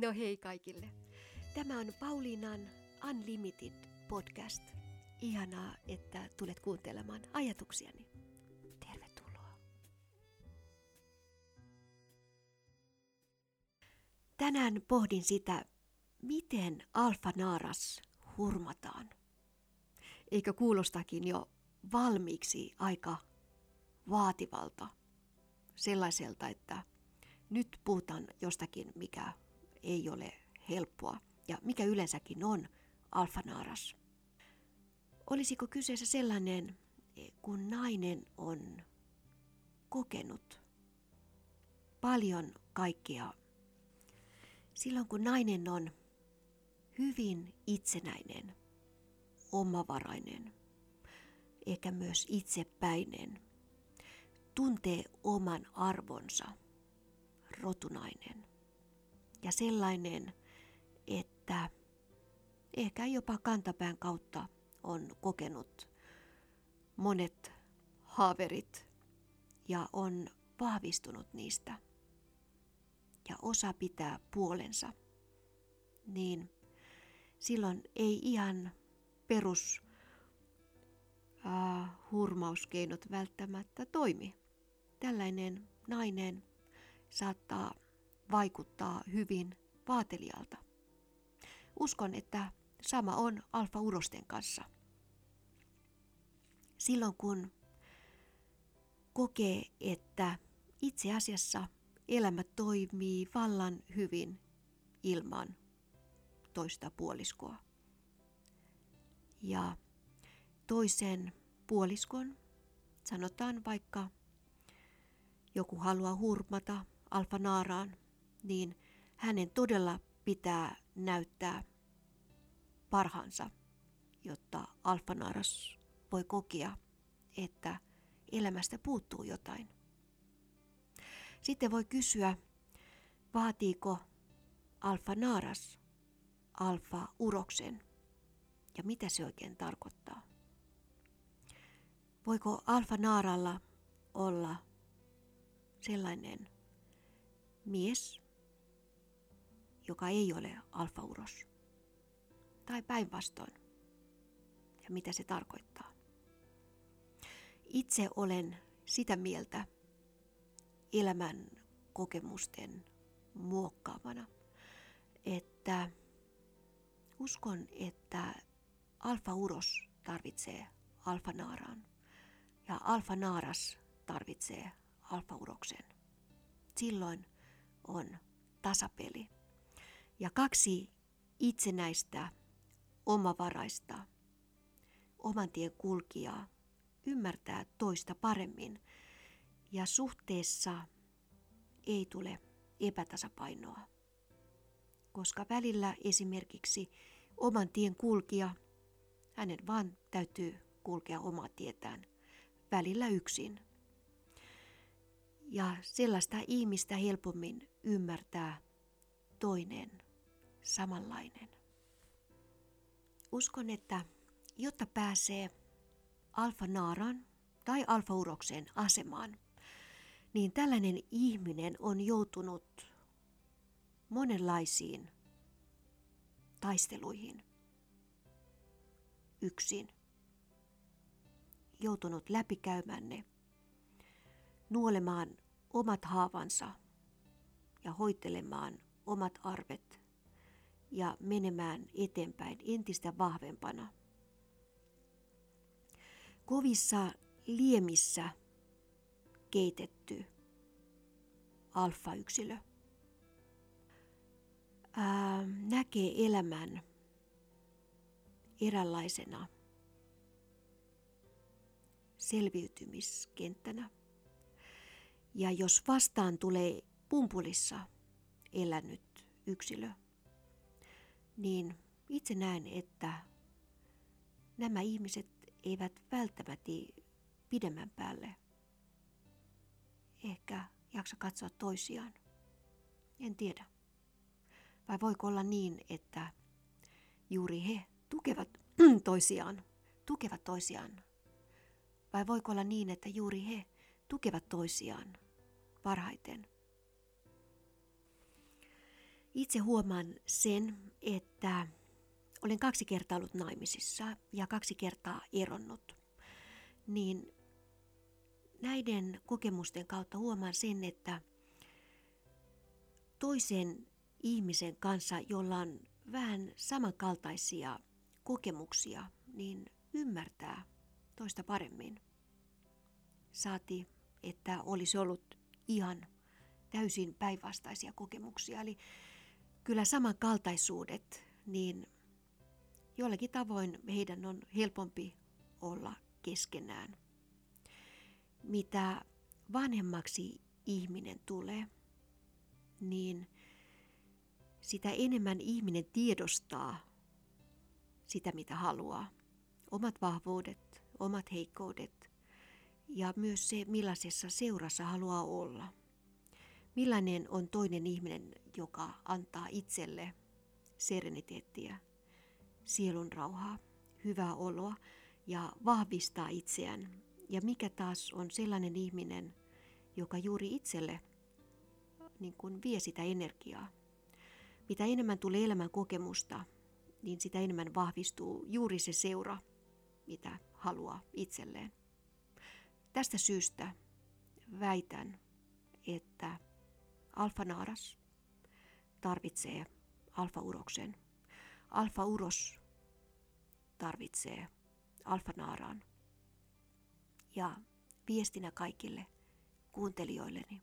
No hei kaikille. Tämä on Pauliinan Unlimited podcast. Ihanaa, että tulet kuuntelemaan ajatuksiani. Tervetuloa. Tänään pohdin sitä, miten alfanaaras hurmataan. Eikö kuulostakin jo valmiiksi aika vaativalta, sellaiselta, että nyt puhutaan jostakin, mikä ei ole helppoa ja mikä yleensäkin on alfanaaras. Olisiko kyseessä sellainen, kun nainen on kokenut paljon kaikkea. Silloin kun nainen on hyvin itsenäinen, omavarainen, ehkä myös itsepäinen, tuntee oman arvonsa, rotunainen ja sellainen, että ehkä jopa kantapään kautta on kokenut monet haaverit ja on vahvistunut niistä ja osa pitää puolensa, niin silloin ei ihan perus äh, hurmauskeinot välttämättä toimi. Tällainen nainen saattaa vaikuttaa hyvin vaatelijalta. Uskon, että sama on alfa-urosten kanssa. Silloin kun kokee, että itse asiassa elämä toimii vallan hyvin ilman toista puoliskoa. Ja toisen puoliskon, sanotaan vaikka joku haluaa hurmata alfanaaraan, niin hänen todella pitää näyttää parhaansa, jotta alfanaaras voi kokea, että elämästä puuttuu jotain. Sitten voi kysyä, vaatiiko alfanaaras alfa-uroksen ja mitä se oikein tarkoittaa. Voiko alfanaaralla olla sellainen mies, joka ei ole alfauros. Tai päinvastoin. Ja mitä se tarkoittaa. Itse olen sitä mieltä elämän kokemusten muokkaavana, että uskon, että alfauros tarvitsee alfanaaraan ja alfanaaras tarvitsee alfauroksen. Silloin on tasapeli. Ja kaksi itsenäistä, omavaraista, oman tien kulkijaa ymmärtää toista paremmin ja suhteessa ei tule epätasapainoa. Koska välillä esimerkiksi oman tien kulkija, hänen vaan täytyy kulkea omaa tietään, välillä yksin – ja sellaista ihmistä helpommin ymmärtää toinen samanlainen. Uskon, että jotta pääsee alfanaaran tai alfauroksen asemaan, niin tällainen ihminen on joutunut monenlaisiin taisteluihin yksin. Joutunut läpikäymään ne nuolemaan omat haavansa ja hoitelemaan omat arvet ja menemään eteenpäin entistä vahvempana. Kovissa liemissä keitetty alfa-yksilö ää, näkee elämän eräänlaisena selviytymiskenttänä. Ja jos vastaan tulee pumpulissa elänyt yksilö, niin itse näen, että nämä ihmiset eivät välttämättä pidemmän päälle ehkä jaksa katsoa toisiaan. En tiedä. Vai voiko olla niin, että juuri he tukevat toisiaan, tukevat toisiaan? Vai voiko olla niin, että juuri he tukevat toisiaan parhaiten. Itse huomaan sen, että olen kaksi kertaa ollut naimisissa ja kaksi kertaa eronnut. Niin näiden kokemusten kautta huomaan sen, että toisen ihmisen kanssa, jolla on vähän samankaltaisia kokemuksia, niin ymmärtää toista paremmin. Saati, että olisi ollut ihan täysin päinvastaisia kokemuksia. Eli kyllä samankaltaisuudet, niin jollakin tavoin heidän on helpompi olla keskenään. Mitä vanhemmaksi ihminen tulee, niin sitä enemmän ihminen tiedostaa sitä, mitä haluaa. Omat vahvuudet, omat heikkoudet ja myös se, millaisessa seurassa haluaa olla. Millainen on toinen ihminen, joka antaa itselle sereniteettiä, sielun rauhaa, hyvää oloa ja vahvistaa itseään. Ja mikä taas on sellainen ihminen, joka juuri itselle niin kuin vie sitä energiaa. Mitä enemmän tulee elämän kokemusta, niin sitä enemmän vahvistuu juuri se seura, mitä haluaa itselleen. Tästä syystä väitän, että alfanaaras tarvitsee alfauroksen. Alfauros tarvitsee alfanaaraan. Ja viestinä kaikille kuuntelijoilleni.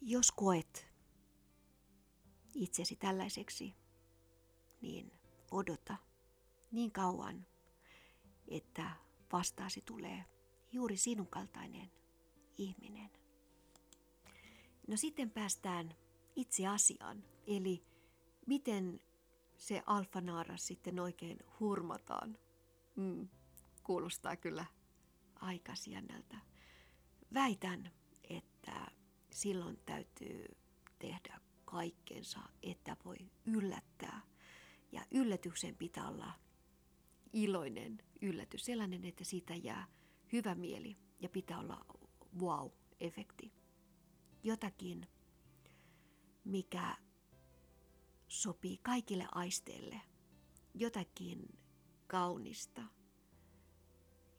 Jos koet itsesi tällaiseksi, niin odota niin kauan, että vastaasi tulee juuri sinun kaltainen ihminen. No sitten päästään itse asiaan, eli miten se alfanaaras sitten oikein hurmataan. Mm, kuulostaa kyllä aika siennältä. Väitän, että silloin täytyy tehdä kaikkensa, että voi yllättää. Ja yllätyksen pitää olla iloinen yllätys, sellainen, että siitä jää hyvä mieli ja pitää olla wow-efekti. Jotakin, mikä sopii kaikille aisteille. Jotakin kaunista,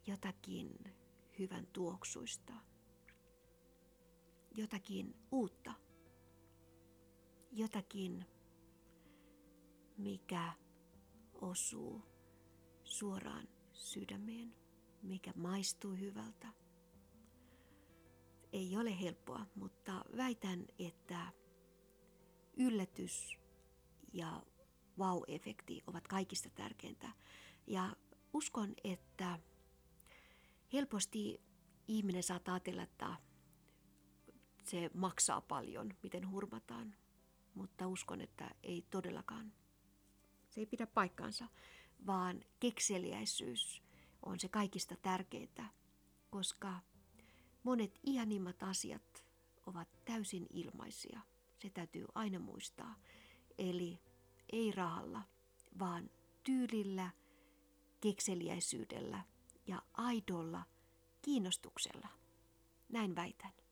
jotakin hyvän tuoksuista, jotakin uutta, jotakin, mikä osuu suoraan sydämeen, mikä maistuu hyvältä. Ei ole helppoa, mutta väitän, että yllätys ja wow-efekti ovat kaikista tärkeintä. Ja uskon, että helposti ihminen saa ajatella, että se maksaa paljon, miten hurmataan. Mutta uskon, että ei todellakaan. Se ei pidä paikkaansa, vaan kekseliäisyys on se kaikista tärkeintä, koska monet ihanimmat asiat ovat täysin ilmaisia. Se täytyy aina muistaa. Eli ei rahalla, vaan tyylillä, kekseliäisyydellä ja aidolla kiinnostuksella. Näin väitän.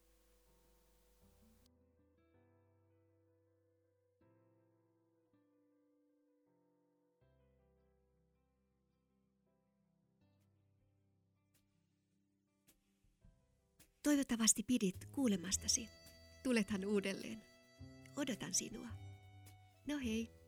Toivottavasti pidit kuulemastasi. Tulethan uudelleen. Odotan sinua. No hei!